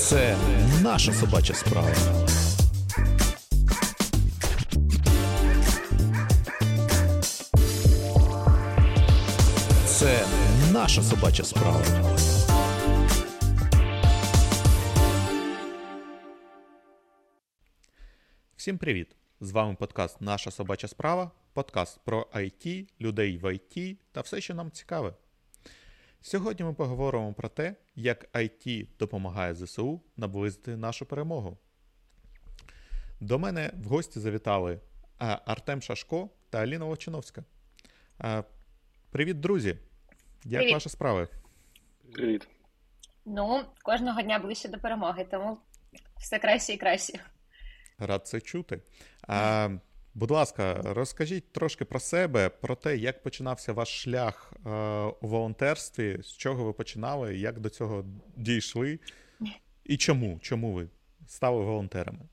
Це наша собача справа. Це наша собача справа. Всім привіт! З вами подкаст Наша собача справа. Подкаст про IT, людей в IT та все, що нам цікаве. Сьогодні ми поговоримо про те, як IT допомагає ЗСУ наблизити нашу перемогу. До мене в гості завітали Артем Шашко та Аліна Лочиновська. Привіт, друзі! Як Привіт. ваші справи? Привіт. Ну, кожного дня ближче до перемоги, тому все краще і краще. Рад це чути. А, будь ласка, розкажіть трошки про себе, про те, як починався ваш шлях е, у волонтерстві, з чого ви починали, як до цього дійшли, і чому? Чому ви стали волонтерами?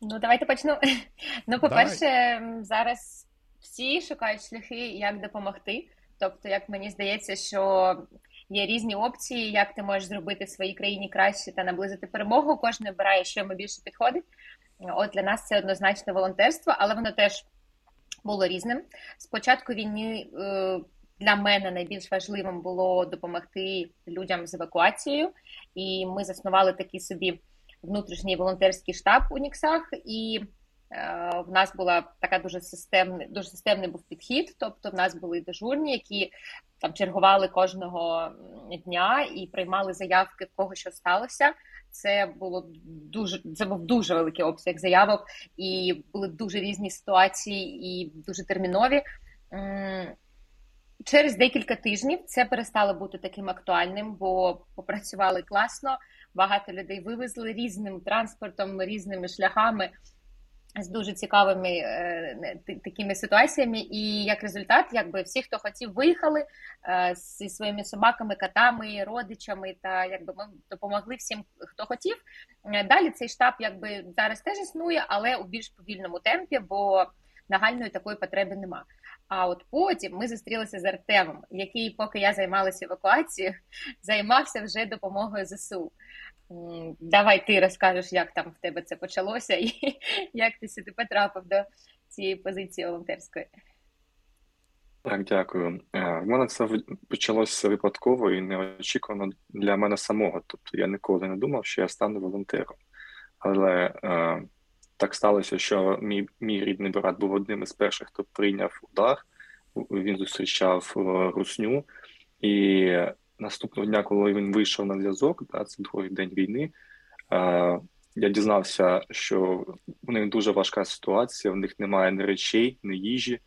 Ну, давайте почну. Ну, по-перше, зараз всі шукають шляхи, як допомогти. Тобто, як мені здається, що є різні опції, як ти можеш зробити в своїй країні краще та наблизити перемогу. Кожен обирає, що йому більше підходить. От для нас це однозначно волонтерство, але воно теж було різним. Спочатку війни е, для мене найбільш важливим було допомогти людям з евакуацією, і ми заснували такий собі внутрішній волонтерський штаб у Ніксах. І е, в нас була така дуже системний, дуже системний був підхід. Тобто, в нас були дежурні, які там чергували кожного дня і приймали заявки в кого що сталося. Це було дуже це був дуже великий обсяг заявок, і були дуже різні ситуації і дуже термінові. Через декілька тижнів це перестало бути таким актуальним, бо попрацювали класно. Багато людей вивезли різним транспортом, різними шляхами з дуже цікавими е, такими ситуаціями. І як результат, якби всі, хто хотів, виїхали е, зі своїми собаками, котами, родичами, та якби ми допомогли всім, хто хотів. Е, Далі цей штаб якби зараз теж існує, але у більш повільному темпі, бо нагальної такої потреби нема. А от потім ми зустрілися з Артемом, який, поки я займалася евакуацією, займався вже допомогою ЗСУ. Давай ти розкажеш, як там в тебе це почалося, і як ти сюди потрапив до цієї позиції волонтерської. Так, дякую. Е, В мене це почалося випадково і неочікувано для мене самого. Тобто я ніколи не думав, що я стану волонтером. Але е, так сталося, що мій, мій рідний брат був одним із перших, хто прийняв удар. Він зустрічав е, русню. І наступного дня, коли він вийшов на зв'язок, да, це другий день війни, е, я дізнався, що у них дуже важка ситуація, в них немає ні речей, ні їжі.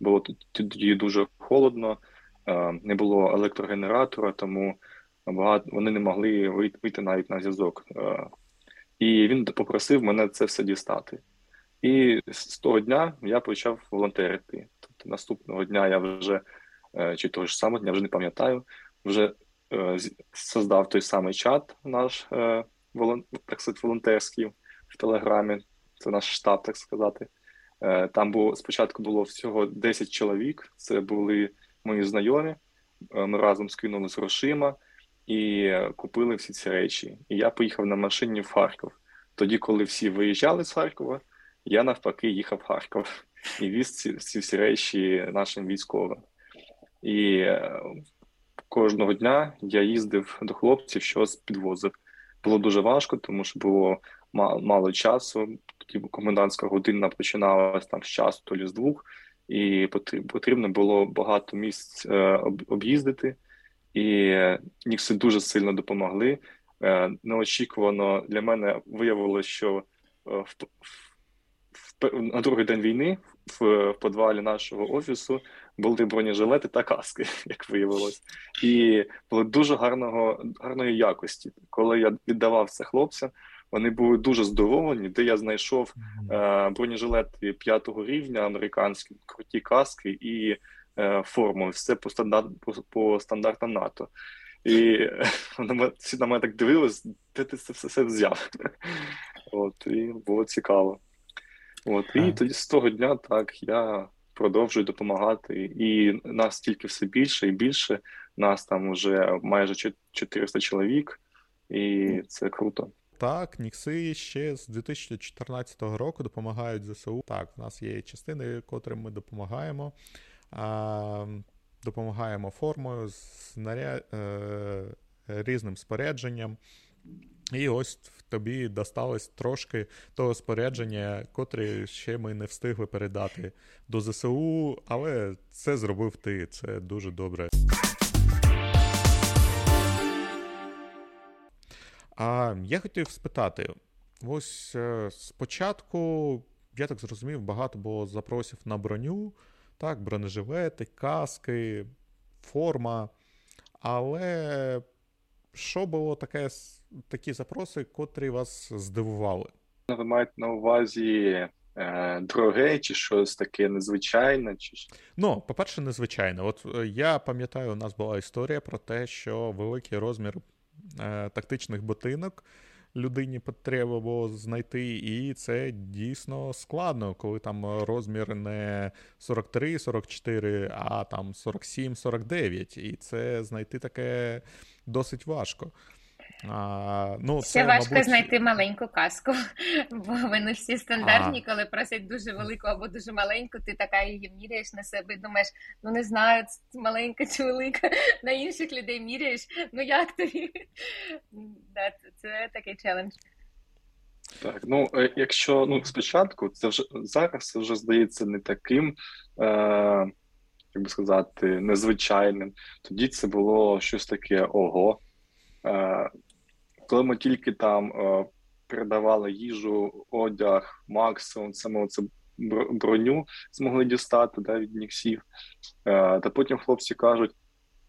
Було тоді дуже холодно, не було електрогенератора, тому вони не могли вийти навіть на зв'язок. І він попросив мене це все дістати. І з того дня я почав волонтерити. Тобто наступного дня я вже, е, чи того ж самого дня, вже не пам'ятаю, вже е, создав той самий чат наш е, волон, так сказати, волонтерський в Телеграмі. Це наш штаб, так сказати. Е, Там було спочатку було всього 10 чоловік. Це були мої знайомі. Е, Ми разом скинули з грошима і купили всі ці речі. І я поїхав на машині в Харків. Тоді, коли всі виїжджали з Харкова, я навпаки їхав в Харків і віз ці, ці всі речі нашим військовим. І е, кожного дня я їздив до хлопців, щось підвозив. Було дуже важко, тому що було ма- мало часу. Тоді комендантська година починалась там з часу, то лі з двох, і потрібно було багато місць е, об'їздити. І Нікси дуже сильно допомогли. Е, Неочікувано для мене виявилося, що е, на другий день війни в, в підвалі нашого офісу були бронежилети та каски, як виявилось, і були дуже гарного гарної якості. Коли я віддавав це хлопцям, вони були дуже здивовані, де я знайшов е, бронежилети п'ятого рівня, американські круті каски і е, форму. Все по стандарт по, по стандартам НАТО. І всі на мене так дивились, де ти це все, все взяв. От, і було цікаво. От, і Так. тоді з того дня так я продовжую допомагати, і нас тільки все більше і більше. Нас там вже майже чо- 400 чоловік, і це круто. Так, Нікси ще з 2014 року допомагають ЗСУ. Так, в нас є частини, котрим ми допомагаємо. А, Допомагаємо формою, снаря... е... різним спорядженням. І ось тобі досталось трошки того спорядження, котре ще ми не встигли передати до ЗСУ, але це зробив ти. Це дуже добре. А я хотів спитати: ось е, спочатку, я так зрозумів, багато було запросів на броню, так, бронежилети, каски, форма. Але що було таке, такі запроси, котрі вас здивували? Ви маєте на увазі е, дороге чи щось таке незвичайне? Чи... Ну, по-перше, незвичайне. От е, я пам'ятаю, у нас була історія про те, що великий розмір е, тактичних ботинок людині потрібно було знайти, і це дійсно складно, коли там розмір не 43-44, а там 47-49. І це знайти таке досить важко. А, ну, Ще це, важко мабуть... знайти маленьку казку, бо вони всі стандартні, а. коли просять дуже велику або дуже маленьку, ти така її міряєш на себе і думаєш, ну не знаю, маленька чи велика, на інших людей міряєш, ну як тобі? Да, Це такий челендж. Так, ну е, якщо ну спочатку, це вже зараз це вже здається не таким, е, як би сказати, незвичайним. Тоді це було щось таке ого. Е, коли ми тільки там е, передавали їжу, одяг, максимум, саме це броню змогли дістати да, від ніксів, е, та потім хлопці кажуть: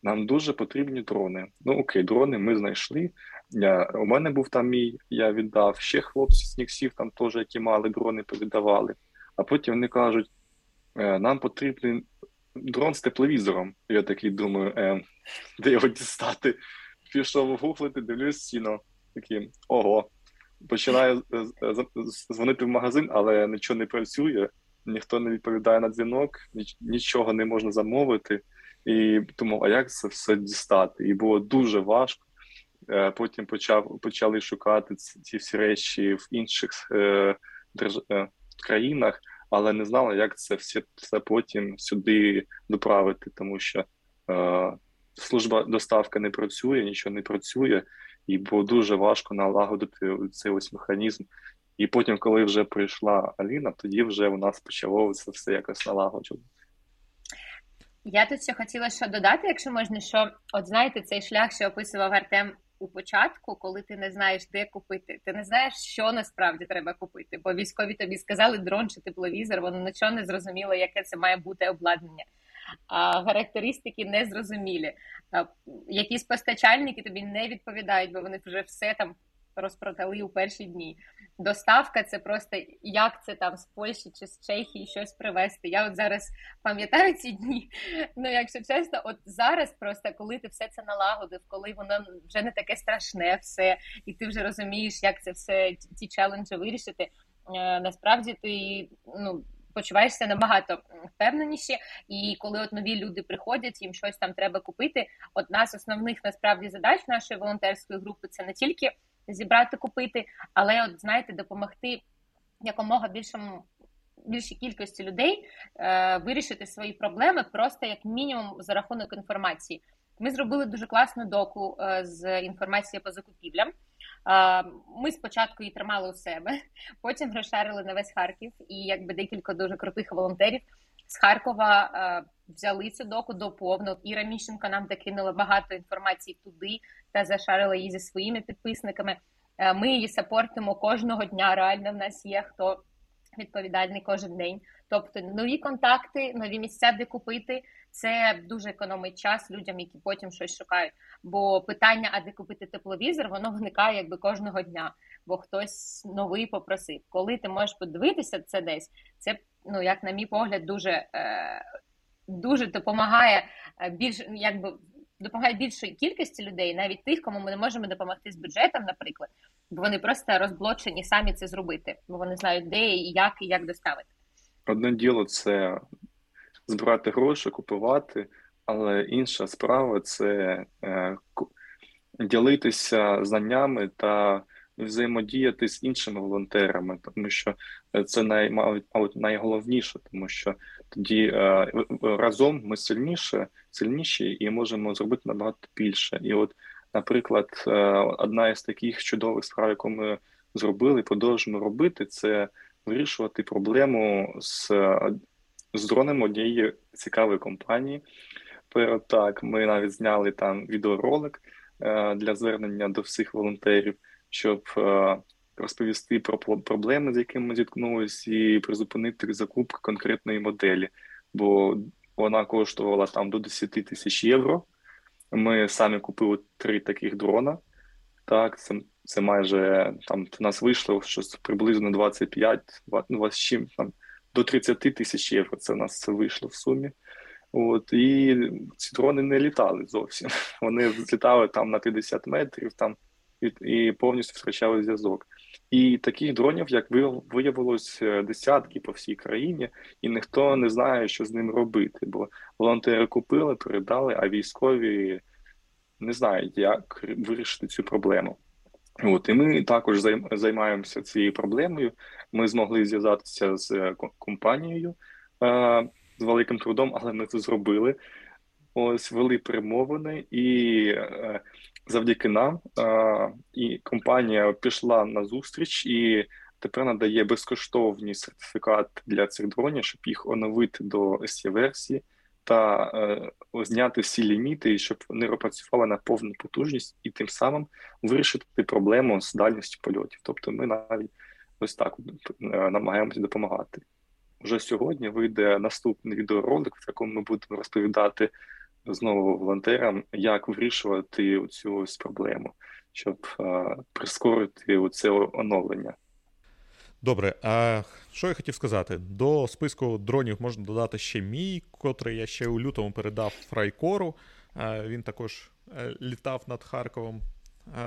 нам дуже потрібні дрони. Ну окей, дрони ми знайшли. Я, У мене був там мій, я віддав ще хлопці з ніксів, там теж які мали дрони, повіддавали. А потім вони кажуть: е, нам потрібен дрон з тепловізором. Я такий думаю, е, де його дістати? Пішов гуглити, дивлюсь стіну такі ого. Починаю дзвонити в магазин, але нічого не працює, ніхто не відповідає на дзвінок, нічого не можна замовити. І думав, а як це все дістати? І було дуже важко. Е, потім почав почали шукати ці всі речі в інших е, держ... е, країнах, але не знали, як це все все потім сюди доправити, тому що е, служба доставки не працює, нічого не працює і було дуже важко налагодити цей ось механізм. І потім, коли вже прийшла Аліна, тоді вже у нас почало це все якось налагоджувати. Я тут ще хотіла що додати, якщо можна, що от знаєте, цей шлях, що описував Артем у початку, коли ти не знаєш, де купити, ти не знаєш, що насправді треба купити, бо військові тобі сказали дрон чи тепловізор, воно нічого не зрозуміло, яке це має бути обладнання а характеристики незрозумілі. Якісь постачальники тобі не відповідають, бо вони вже все там розпродали у перші дні. Доставка це просто як це там з Польщі чи з Чехії щось привезти. Я от зараз пам'ятаю ці дні. Ну, якщо чесно, от зараз просто коли ти все це налагодив, коли воно вже не таке страшне, все, і ти вже розумієш, як це все ці челенджі вирішити. Е, насправді ти ну почуваєшся набагато впевненіші. І коли от нові люди приходять, їм щось там треба купити. Одна з основних насправді задач нашої волонтерської групи це не тільки зібрати, купити, але от знаєте, допомогти якомога більшому. Більшій кількості людей е, вирішити свої проблеми просто як мінімум за рахунок інформації. Ми зробили дуже класну доку е, з інформації по закупівлям. Ми спочатку її тримали у себе, потім розшарили на весь Харків, і якби декілька дуже крутих волонтерів з Харкова взяли цю доку до повну. Іра Міщенко нам докинула багато інформації туди та зашарила її зі своїми підписниками. Ми її сапортимо кожного дня. Реально в нас є хто відповідальний кожен день. Тобто нові контакти, нові місця, де купити. Це дуже економить час людям, які потім щось шукають. Бо питання, а де купити тепловізор, воно виникає якби кожного дня, бо хтось новий попросив. Коли ти можеш подивитися це десь, це ну як на мій погляд, дуже е, дуже допомагає е, більш якби. Допомагає більшій кількості людей, навіть тих, кому ми не можемо допомогти з бюджетом, наприклад, бо вони просто розблочені самі це зробити, бо вони знають, де і як і як доставити. Одне діло це збирати гроші, купувати, але інша справа це е, ділитися знаннями та взаємодіяти з іншими волонтерами, тому що це най, мабуть, найголовніше, тому що тоді е, разом ми сильніше, сильніші і можемо зробити набагато більше. І, от, наприклад, е, одна із таких чудових справ, яку ми зробили, продовжуємо робити, це вирішувати проблему з з дроном однієї цікавої компанії. Так, ми навіть зняли там відеоролик е, для звернення до всіх волонтерів, щоб е, розповісти про проблеми, з якими ми зіткнулися, і призупинити закупку конкретної моделі, бо вона коштувала там до 10 тисяч євро. Ми самі купили три таких дрона. Так, це це майже там в нас вийшло щось приблизно 25, 27, ну, там до 30 тисяч євро. Це в нас це вийшло в сумі. От і ці дрони не літали зовсім. Вони злітали там на 50 метрів, там і, повністю втрачали зв'язок. І таких дронів, як виявилось, е, десятки по всій країні, і ніхто не знає, що з ним робити. Бо волонтери купили, передали, а військові не знають, як вирішити цю проблему. От і ми також займаємося цією проблемою. Ми змогли зв'язатися з е, компанією е, з великим трудом, але ми це зробили. Ось вели перемовини, і завдяки нам е, і компанія пішла на зустріч і тепер надає безкоштовні сертифікати для цих дронів, щоб їх оновити до sc версії та е, зняти всі ліміти, щоб вони працювали на повну потужність і тим самим вирішити проблему з дальністю польотів. Тобто, ми навіть ось так е, намагаємося допомагати. Вже сьогодні вийде наступний відеоролик, в якому ми будемо розповідати знову волонтерам, як вирішувати цю ось проблему, щоб е, прискорити це оновлення. Добре, а що я хотів сказати? До списку дронів можна додати ще мій, котрий я ще у лютому передав Фрайкору. Він також е, літав над Харковом.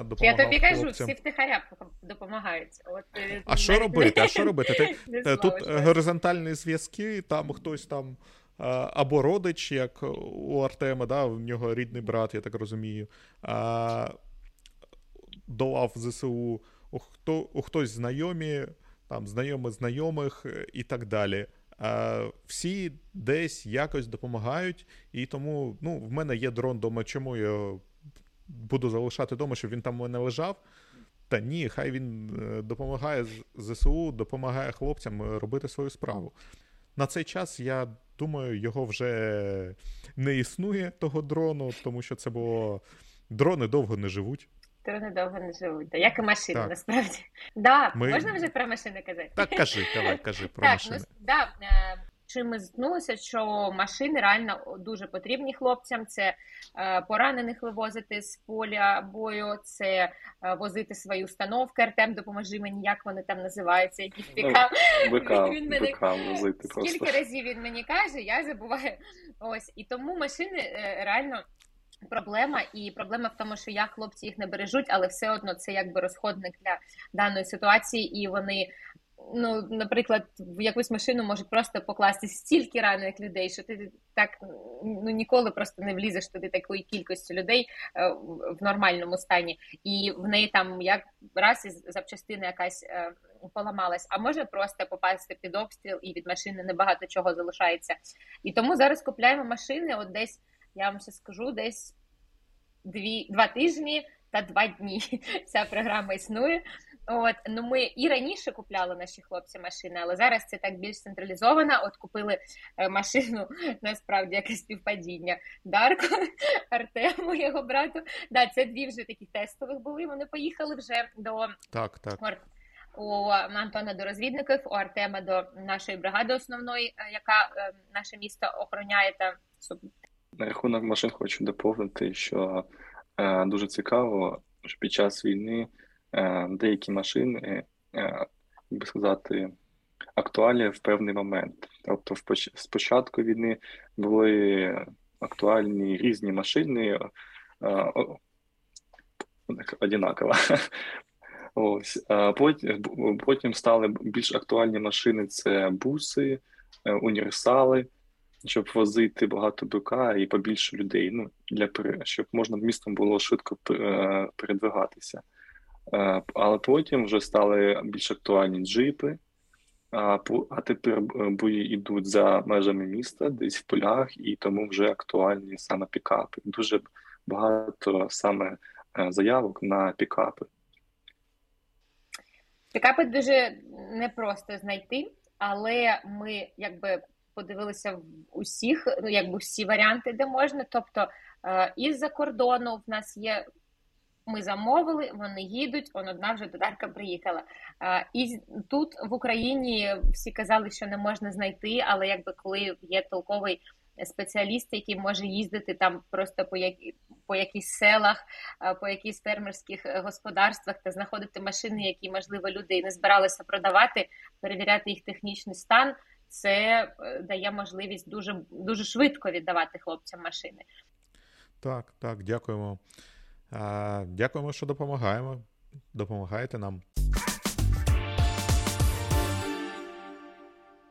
Допомагав Я тобі кажу, хлопцям. всі втихаря допомагають. От, е, А що робити? А що робити? Ти, Тут горизонтальні зв'язки, там хтось там або родич, як у Артема, да, в нього рідний брат, я так розумію. Долав ЗСУ, у, хто, у хтось знайомі там знайомих знайомих і так далі. Всі десь якось допомагають, і тому ну, в мене є дрон вдома. Чому я буду залишати вдома, щоб він там у мене лежав? Та ні, хай він е, допомагає ЗСУ, допомагає хлопцям е, робити свою справу. На цей час я думаю, його вже не існує того дрону, тому що це було дрони довго не живуть. Дрони довго не живуть, да. як і машини, так. насправді. Да, Ми... Можна вже про машини казати? Так, кажи, давай, кажи про так, машини. Ну, да, е, Чим ми зіткнулися, що машини реально дуже потрібні хлопцям. Це е, поранених вивозити з поля бою, це е, возити свої установки. Артем, допоможи мені, як вони там називаються, які впікав. Ну, він мене возити скільки разів він мені каже, я забуваю. Ось і тому машини е, реально Проблема і проблема в тому, що як хлопці їх не бережуть, але все одно це якби розходник для даної ситуації, і вони. Ну, наприклад, в якусь машину можуть просто покласти стільки ранених людей, що ти так ну ніколи просто не влізеш туди такої кількості людей е, в нормальному стані, і в неї там як раз із запчастина якась е, поламалась, а може просто попасти під обстріл, і від машини небагато чого залишається. І тому зараз купляємо машини, от десь я вам ще скажу, десь дві, два тижні та два дні ця програма існує. От ну ми і раніше купляли наші хлопці машини, але зараз це так більш централізовано. От купили е, машину насправді якесь співпадіння. Дарко Артему, його брату. Да, це дві вже такі тестових були. Вони поїхали вже до так, так. У Антона до розвідників, у Артема до нашої бригади основної, е, яка е, наше місто охороняє та на рахунок машин хочу доповнити, що е, дуже цікаво, що під час війни деякі машини, е, як би сказати, актуальні в певний момент. Тобто, з початку війни були актуальні різні машини е, однаково. Ось потім потім стали більш актуальні машини: це буси, е, універсали. щоб возити багато бика і побільше людей. Ну для щоб можна містом було швидко передвигатися. Але потім вже стали більш актуальні джипи. А тепер бої йдуть за межами міста, десь в полях, і тому вже актуальні саме пікапи. Дуже багато саме заявок на пікапи. Пікапи дуже непросто знайти, але ми якби подивилися в усіх, ну якби всі варіанти, де можна. Тобто із-за кордону в нас є ми замовили, вони їдуть, он одна вже додарка приїхала. І тут в Україні всі казали, що не можна знайти, але якби коли є толковий спеціаліст, який може їздити там просто по які. По якісь селах, по якісь фермерських господарствах та знаходити машини, які можливо люди не збиралися продавати, перевіряти їх технічний стан. Це е, дає можливість дуже дуже швидко віддавати хлопцям машини. Так, так, дякуємо. Дякуємо, що допомагаємо. Допомагаєте нам.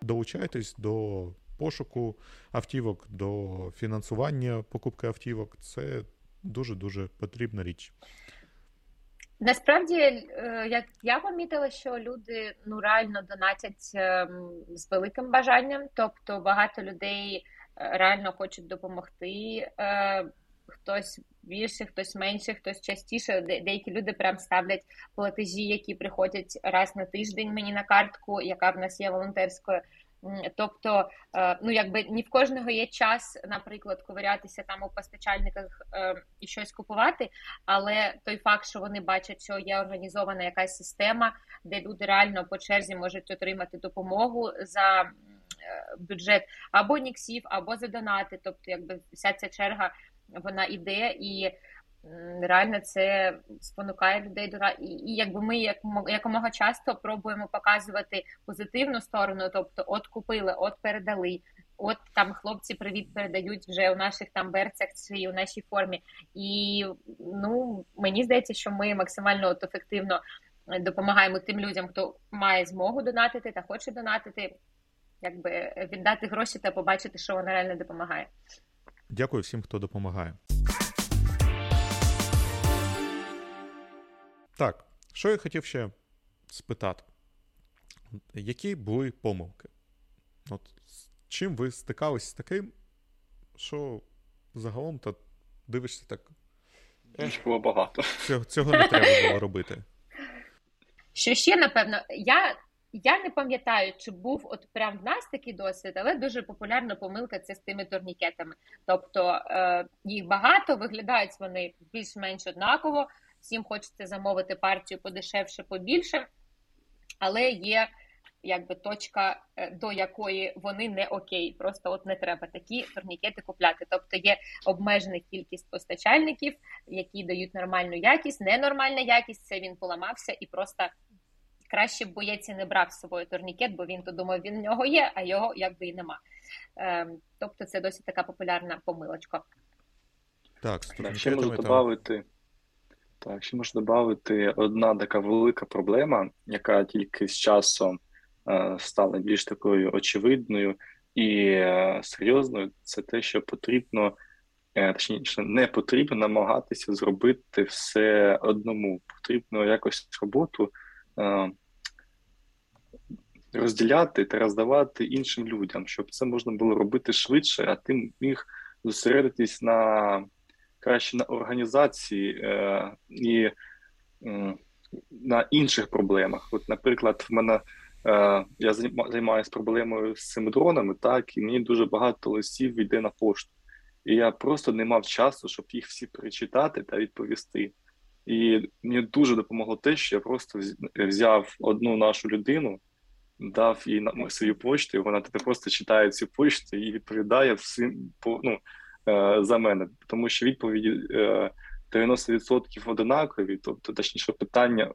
Долучайтесь до пошуку автівок, до фінансування покупки автівок. Це дуже-дуже потрібна річ. Насправді, е, як я помітила, що люди ну реально донатять ем, з великим бажанням, тобто багато людей е, реально хочуть допомогти. Хтось більше, хтось менше, хтось частіше. Деякі люди прям ставлять платежі, які приходять раз на тиждень мені на картку, яка в нас є волонтерською. Тобто, е, ну якби ні в кожного є час, наприклад, ковирятися там у постачальниках е, і щось купувати, але той факт, що вони бачать, що є організована якась система, де люди реально по черзі можуть отримати допомогу за е, бюджет або ніксів, або за донати, тобто, якби вся ця черга вона іде і. Реально це спонукає людей до і, і якби ми як якомога часто пробуємо показувати позитивну сторону, тобто от купили, от передали, от там хлопці привіт передають вже у наших там берцях чи у нашій формі. І ну мені здається, що ми максимально от ефективно допомагаємо тим людям, хто має змогу донатити та хоче донатити, якби віддати гроші та побачити, що вона реально допомагає. Дякую всім, хто допомагає. Так, що я хотів ще спитати? Які були помилки? От з Чим ви стикалися з таким, що загалом то дивишся так. було багато. Цього, цього не треба було робити. Що ще, напевно, я я не пам'ятаю, чи був от прям в нас такий досвід, але дуже популярна помилка це з тими турнікетами. Тобто е, їх багато, виглядають вони більш-менш однаково. Всім хочеться замовити партію подешевше, побільше, але є якби точка, е, до якої вони не окей. Просто от не треба такі турнікети купляти. Тобто є обмежена кількість постачальників, які дають нормальну якість, ненормальна якість це він поламався і просто краще б боєць не брав з собою турнікет, бо він то думав, він в нього є, а його якби і нема. Ем, Тобто це досить така популярна помилочка. Так, з ще можу додати. Так, ще можу додати одна така велика проблема, яка тільки з часом е, стала більш такою очевидною і е, серйозною, це те, що потрібно, е, точніше, не потрібно намагатися зробити все одному. Потрібно якось роботу Е, розділяти та роздавати іншим людям, щоб це можна було робити швидше, а ти міг зосередитись на краще на організації е, і е, на інших проблемах. От, наприклад, в мене е, я займаюся проблемою з цими дронами, так і мені дуже багато листів йде на пошту. І я просто не мав часу, щоб їх всі перечитати та відповісти. І мені дуже допомогло те, що я просто взяв одну нашу людину, дав їй на свою почту, і вона просто читає цю почту і відповідає всім ну, е, за мене, тому що відповіді 90% е, однакові, тобто точніше питання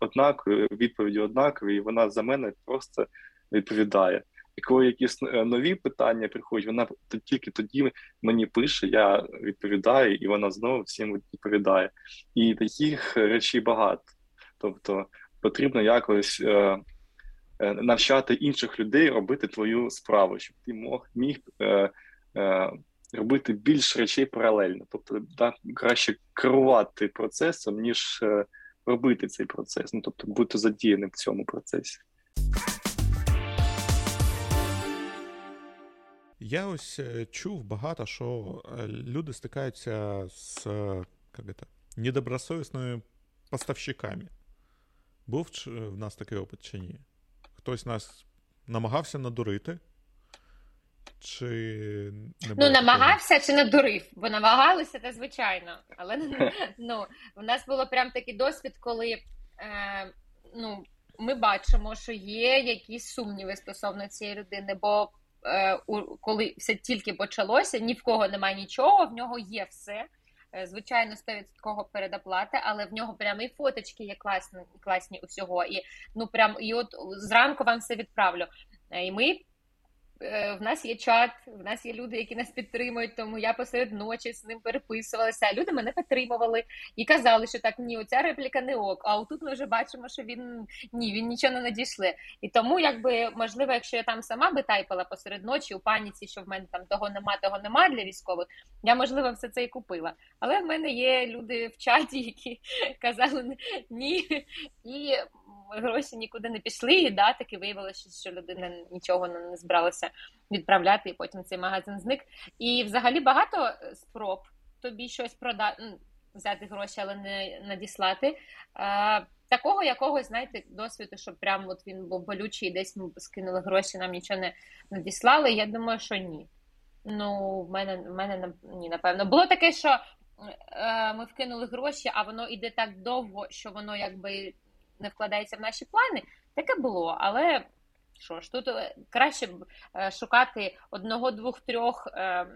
однакові, відповіді однакові, і вона за мене просто відповідає. І коли якісь е, нові питання приходять, вона тільки тоді мені пише, я відповідаю, і вона знову всім відповідає. І таких речей багато. Тобто потрібно якось навчати інших людей робити твою справу, щоб ти мог міг е, е, робити більш речей паралельно, тобто так, краще керувати процесом, ніж е, робити цей процес, ну тобто бути задіяним в цьому процесі. Я ось е, чув багато, що е, люди стикаються з як це, недобросовісними поставщиками. Був в нас такий опит чи ні? Хтось нас намагався надурити? Чи не Ну, намагався чи надурив, бо намагалися, це звичайно. Але ну, в нас було прям такий досвід, коли е, ну, ми бачимо, що є якісь сумніви стосовно цієї людини, бо е, у, коли все тільки почалося, ні в кого немає нічого, в нього є все. Е, звичайно, 100% передоплата, але в нього прямо і фоточки є класні класні усього. І ну прям і от зранку вам все відправлю. Е, і ми в нас є чат, в нас є люди, які нас підтримують, тому я посеред ночі з ним переписувалася. Люди мене підтримували і казали, що так ні, оця репліка не ок. А отут ми вже бачимо, що він ні, він нічого не надійшли. І тому, якби можливо, якщо я там сама би тайпала посеред ночі у паніці, що в мене там того нема, того нема для військових, я можливо все це і купила. Але в мене є люди в чаті, які казали ні. І гроші нікуди не пішли, і да, таки виявилося, що людина нічого не збиралася відправляти, і потім цей магазин зник. І взагалі багато спроб тобі щось продати, взяти гроші, але не надіслати. А, Такого якогось, знаєте, досвіду, щоб прям от він був болючий, десь ми скинули гроші, нам нічого не надіслали. Я думаю, що ні. Ну, в мене в мене ні, напевно. Було таке, що е, ми вкинули гроші, а воно йде так довго, що воно якби не вкладається в наші плани, таке було. Але що ж, тут е, краще е, шукати одного, двох, трьох е,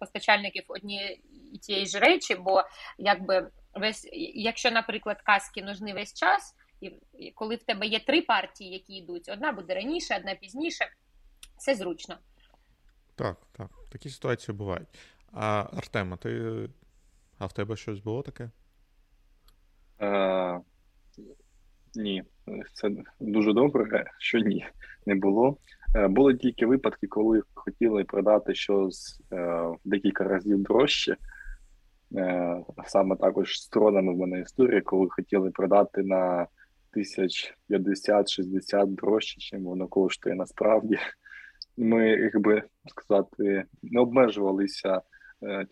постачальників однієї і тієї ж речі, бо якби весь, якщо, наприклад, каски нужні весь час, і коли в тебе є три партії, які йдуть, одна буде раніше, одна пізніше, це зручно. Так, так, такі ситуації бувають. А Артема, ти а в тебе щось було таке? Ні, це дуже добре, що ні, не було. Е, були тільки випадки, коли хотіли продати щось е, декілька разів дорожче. Е, саме також з тронами в мене історія, коли хотіли продати на тисяч 50-60 дорожче, чим воно коштує насправді. Ми, якби сказати, не обмежувалися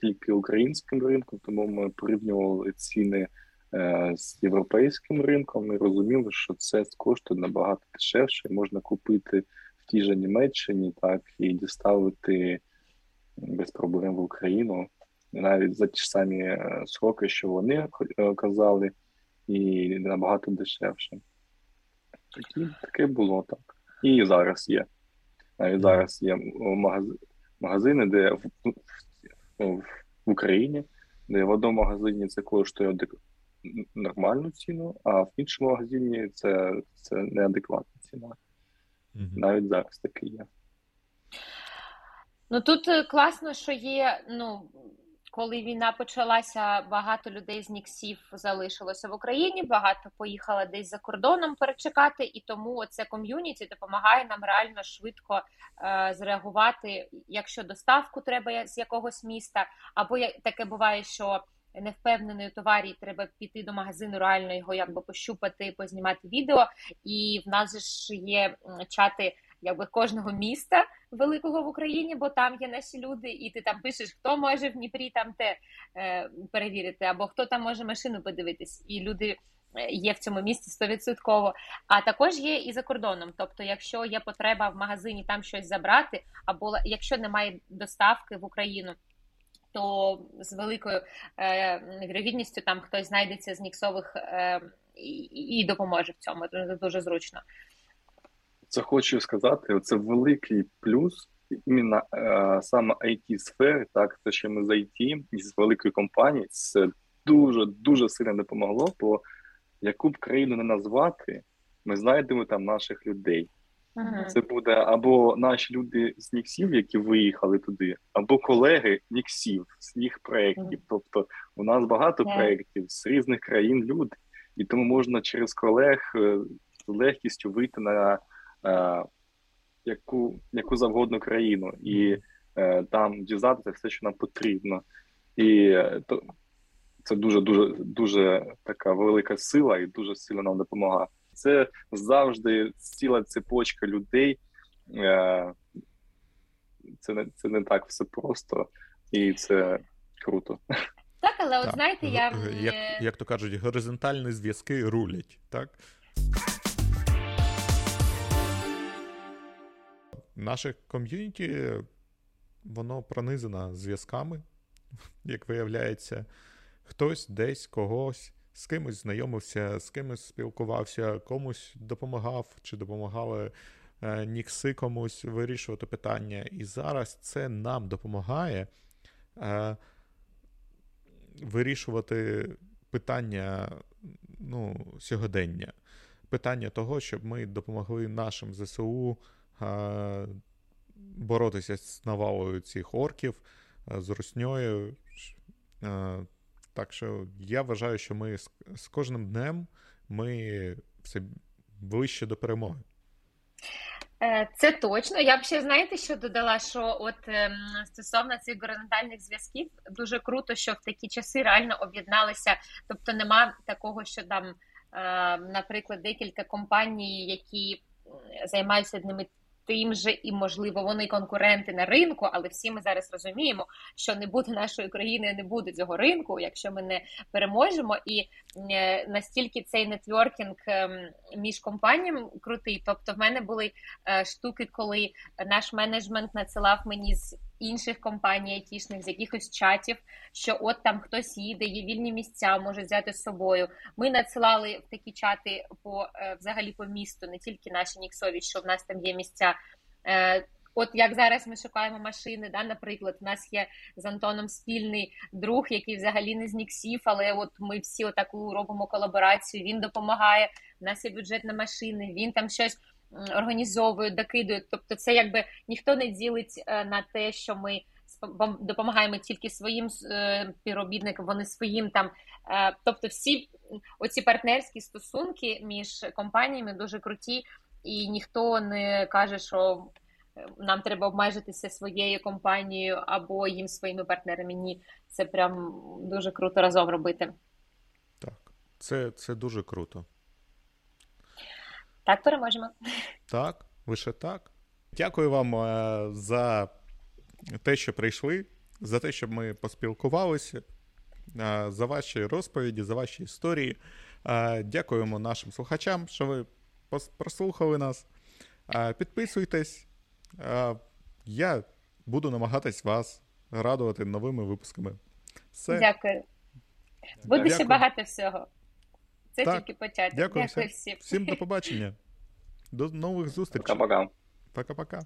тільки українським ринком, тому ми порівнювали ціни. Е, з європейським ринком і розуміли, що це коштує набагато дешевше, можна купити в тій же Німеччині, так і діставити без проблем в Україну, навіть за ті ж самі е, сроки, що вони е, казали, і набагато дешевше. Такі, таке було так. І зараз є. Навіть зараз є магазини, де в, в, в Україні, де в одному магазині це коштує нормальну ціну, а в іншому магазині це це неадекватна ціна. Угу. Навіть зараз таке є. Ну тут е, класно, що є. ну, коли війна почалася, багато людей з Ніксів залишилося в Україні, багато поїхало десь за кордоном перечекати, і тому це ком'юніті допомагає нам реально швидко е, зреагувати, якщо доставку треба з якогось міста, або таке буває, що невпевнений у товарі, треба піти до магазину, реально його якби пощупати, познімати відео. І в нас ж є чати якби кожного міста великого в Україні, бо там є наші люди, і ти там пишеш, хто може в Дніпрі там те е, перевірити, або хто там може машину подивитись, і люди. Е, є в цьому місці стовідсотково, а також є і за кордоном. Тобто, якщо є потреба в магазині там щось забрати, або якщо немає доставки в Україну, то з великою е, вірогідністю там хтось знайдеться з ніксових е, і, допоможе в цьому. Це дуже зручно. Це хочу сказати, це великий плюс. Іменно е, саме it сфери так те, що ми з IT з великої компанії, це дуже дуже сильно допомогло. Бо яку б країну не назвати, ми знайдемо там наших людей. Ага. Це буде або наші люди з Ніксів, які виїхали туди, або колеги Ніксів з їх проєктів. Тобто у нас багато ага. проєктів з різних країн люди, і тому можна через колег е, з легкістю вийти на а, е, яку яку завгодно країну. І е, там дізнатися все, що нам потрібно. І е, то це дуже дуже дуже така велика сила і дуже сильно нам допомагає. Це завжди ціла цепочка людей. Е, це не це не так все просто, і це круто. Так, але от Так. знаєте, я Як, е, як то кажуть, горизонтальні зв'язки рулять, так? Наше ком'юніті, воно пронизано зв'язками, як виявляється, хтось десь когось з кимось знайомився, з кимось спілкувався, комусь допомагав чи допомагали е, нікси комусь вирішувати питання. І зараз це нам допомагає е, вирішувати питання ну, сьогодення, питання того, щоб ми допомогли нашим ЗСУ е, боротися з навалою цих орків, е, з русньою. Е, так що я вважаю, що ми з, кожним днем ми все ближче до перемоги. Е, Це точно. Я б ще знаєте, що додала, що от ем, стосовно цих горизонтальних зв'язків, дуже круто, що в такі часи реально об'єдналися. Тобто нема такого, що там, е, наприклад, декілька компаній, які займаються одними тим же, і можливо вони конкуренти на ринку, але всі ми зараз розуміємо, що не буде нашої країни, не буде цього ринку, якщо ми не переможемо. І е, настільки цей нетворкінг ем, між компаніями крутий. Тобто, в мене були е, штуки, коли наш менеджмент надсилав мені з інших компаній, айтішних, з якихось чатів, що от там хтось їде, є вільні місця, може взяти з собою. Ми надсилали в такі чати по е, взагалі по місту, не тільки наші ніксові, що в нас там є місця. Е, От як зараз ми шукаємо машини, да, наприклад, у нас є з Антоном спільний друг, який взагалі не з Ніксів, але от ми всі отаку робимо колаборацію. Він допомагає. У нас є бюджет на машини, він там щось м, організовує, докидує. Тобто, це якби ніхто не ділить е, на те, що ми допомагаємо тільки своїм е, співробітникам, вони своїм там. Е, тобто, всі оці партнерські стосунки між компаніями дуже круті, і ніхто не каже, що нам треба обмежитися своєю компанією або їм своїми партнерами. Ні, це прям дуже круто разом робити. Так, це, це дуже круто. Так переможемо. Так, лише так. Дякую вам е, за те, що прийшли, за те, щоб ми поспілкувалися, е, за ваші розповіді, за ваші історії. Е, Дякуємо нашим слухачам, що ви прослухали нас. Підписуйтесь. Я буду намагатись вас радувати новими випусками. Все. Дякую. Буде ще багато всього. Це Так. тільки початок. Дякую Дякую всім. всім. До побачення. До нових зустрічей. Пока-пока. Пока-пока.